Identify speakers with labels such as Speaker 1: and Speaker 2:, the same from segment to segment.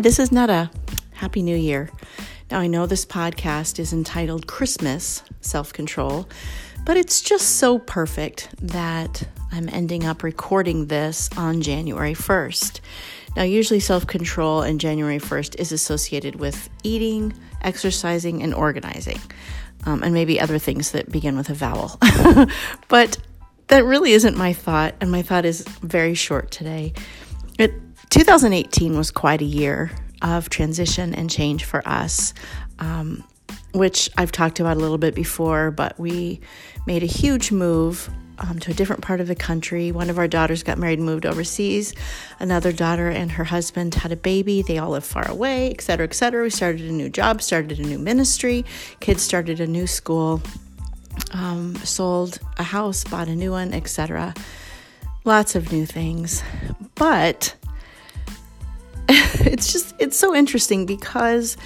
Speaker 1: Hi, this is Netta. Happy New Year. Now, I know this podcast is entitled Christmas Self Control, but it's just so perfect that I'm ending up recording this on January 1st. Now, usually self control and January 1st is associated with eating, exercising, and organizing, um, and maybe other things that begin with a vowel. but that really isn't my thought, and my thought is very short today. It 2018 was quite a year of transition and change for us, um, which I've talked about a little bit before, but we made a huge move um, to a different part of the country. One of our daughters got married and moved overseas. Another daughter and her husband had a baby. They all live far away, et cetera, et cetera. We started a new job, started a new ministry. Kids started a new school, um, sold a house, bought a new one, etc. Lots of new things. But it's just, it's so interesting because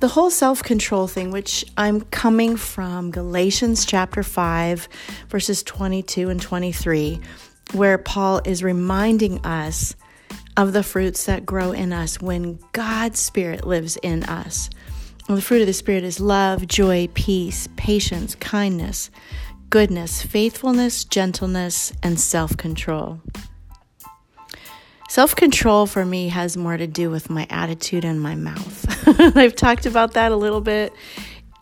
Speaker 1: the whole self control thing, which I'm coming from Galatians chapter 5, verses 22 and 23, where Paul is reminding us of the fruits that grow in us when God's Spirit lives in us. Well, the fruit of the Spirit is love, joy, peace, patience, kindness, goodness, faithfulness, gentleness, and self control. Self control for me has more to do with my attitude and my mouth. I've talked about that a little bit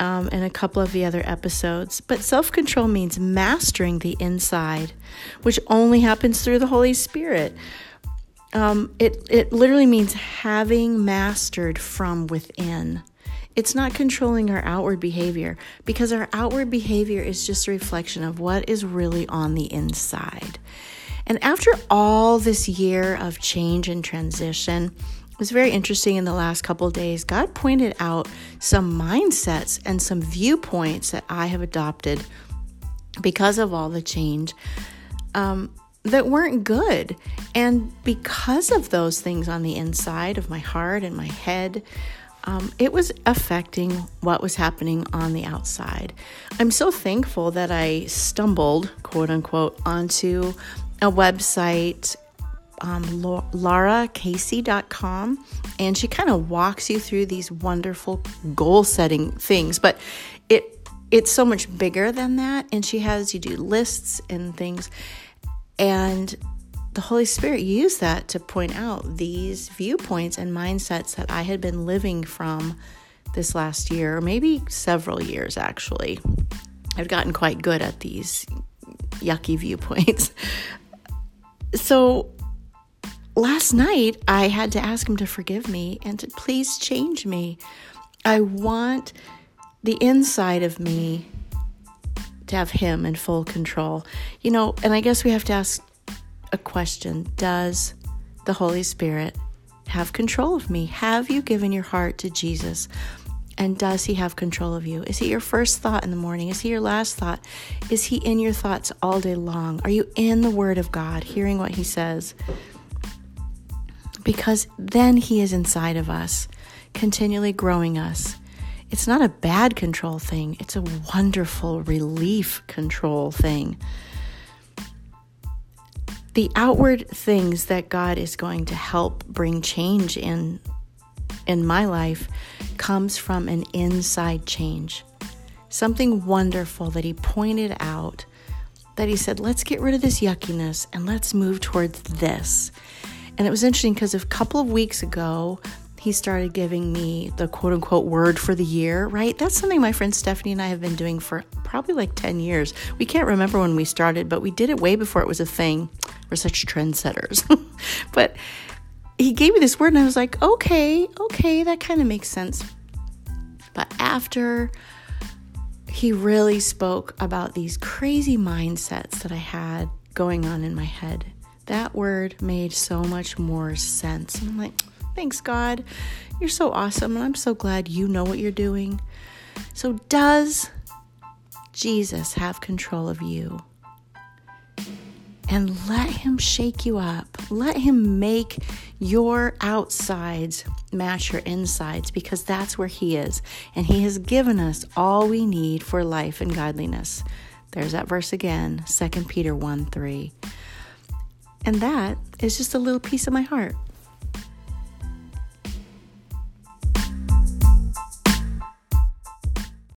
Speaker 1: um, in a couple of the other episodes. But self control means mastering the inside, which only happens through the Holy Spirit. Um, it, it literally means having mastered from within. It's not controlling our outward behavior because our outward behavior is just a reflection of what is really on the inside. And after all this year of change and transition, it was very interesting in the last couple days. God pointed out some mindsets and some viewpoints that I have adopted because of all the change um, that weren't good. And because of those things on the inside of my heart and my head, um, it was affecting what was happening on the outside. I'm so thankful that I stumbled, quote unquote, onto a website, um, laracasey.com, and she kind of walks you through these wonderful goal setting things. But it it's so much bigger than that, and she has you do lists and things, and the Holy Spirit used that to point out these viewpoints and mindsets that I had been living from this last year, or maybe several years actually. I've gotten quite good at these yucky viewpoints. So last night, I had to ask him to forgive me and to please change me. I want the inside of me to have him in full control. You know, and I guess we have to ask a question Does the Holy Spirit have control of me? Have you given your heart to Jesus? And does he have control of you? Is he your first thought in the morning? Is he your last thought? Is he in your thoughts all day long? Are you in the Word of God, hearing what he says? Because then he is inside of us, continually growing us. It's not a bad control thing, it's a wonderful relief control thing. The outward things that God is going to help bring change in in my life comes from an inside change. Something wonderful that he pointed out that he said, let's get rid of this yuckiness and let's move towards this. And it was interesting because a couple of weeks ago, he started giving me the quote unquote word for the year, right? That's something my friend Stephanie and I have been doing for probably like 10 years. We can't remember when we started, but we did it way before it was a thing. We're such trendsetters. but he gave me this word and I was like, okay, okay, that kind of makes sense. But after he really spoke about these crazy mindsets that I had going on in my head, that word made so much more sense. I'm like, thanks, God. You're so awesome. And I'm so glad you know what you're doing. So, does Jesus have control of you? and let Him shake you up. Let Him make your outsides match your insides because that's where He is. And He has given us all we need for life and godliness. There's that verse again, 2 Peter 1 3. And that is just a little piece of my heart.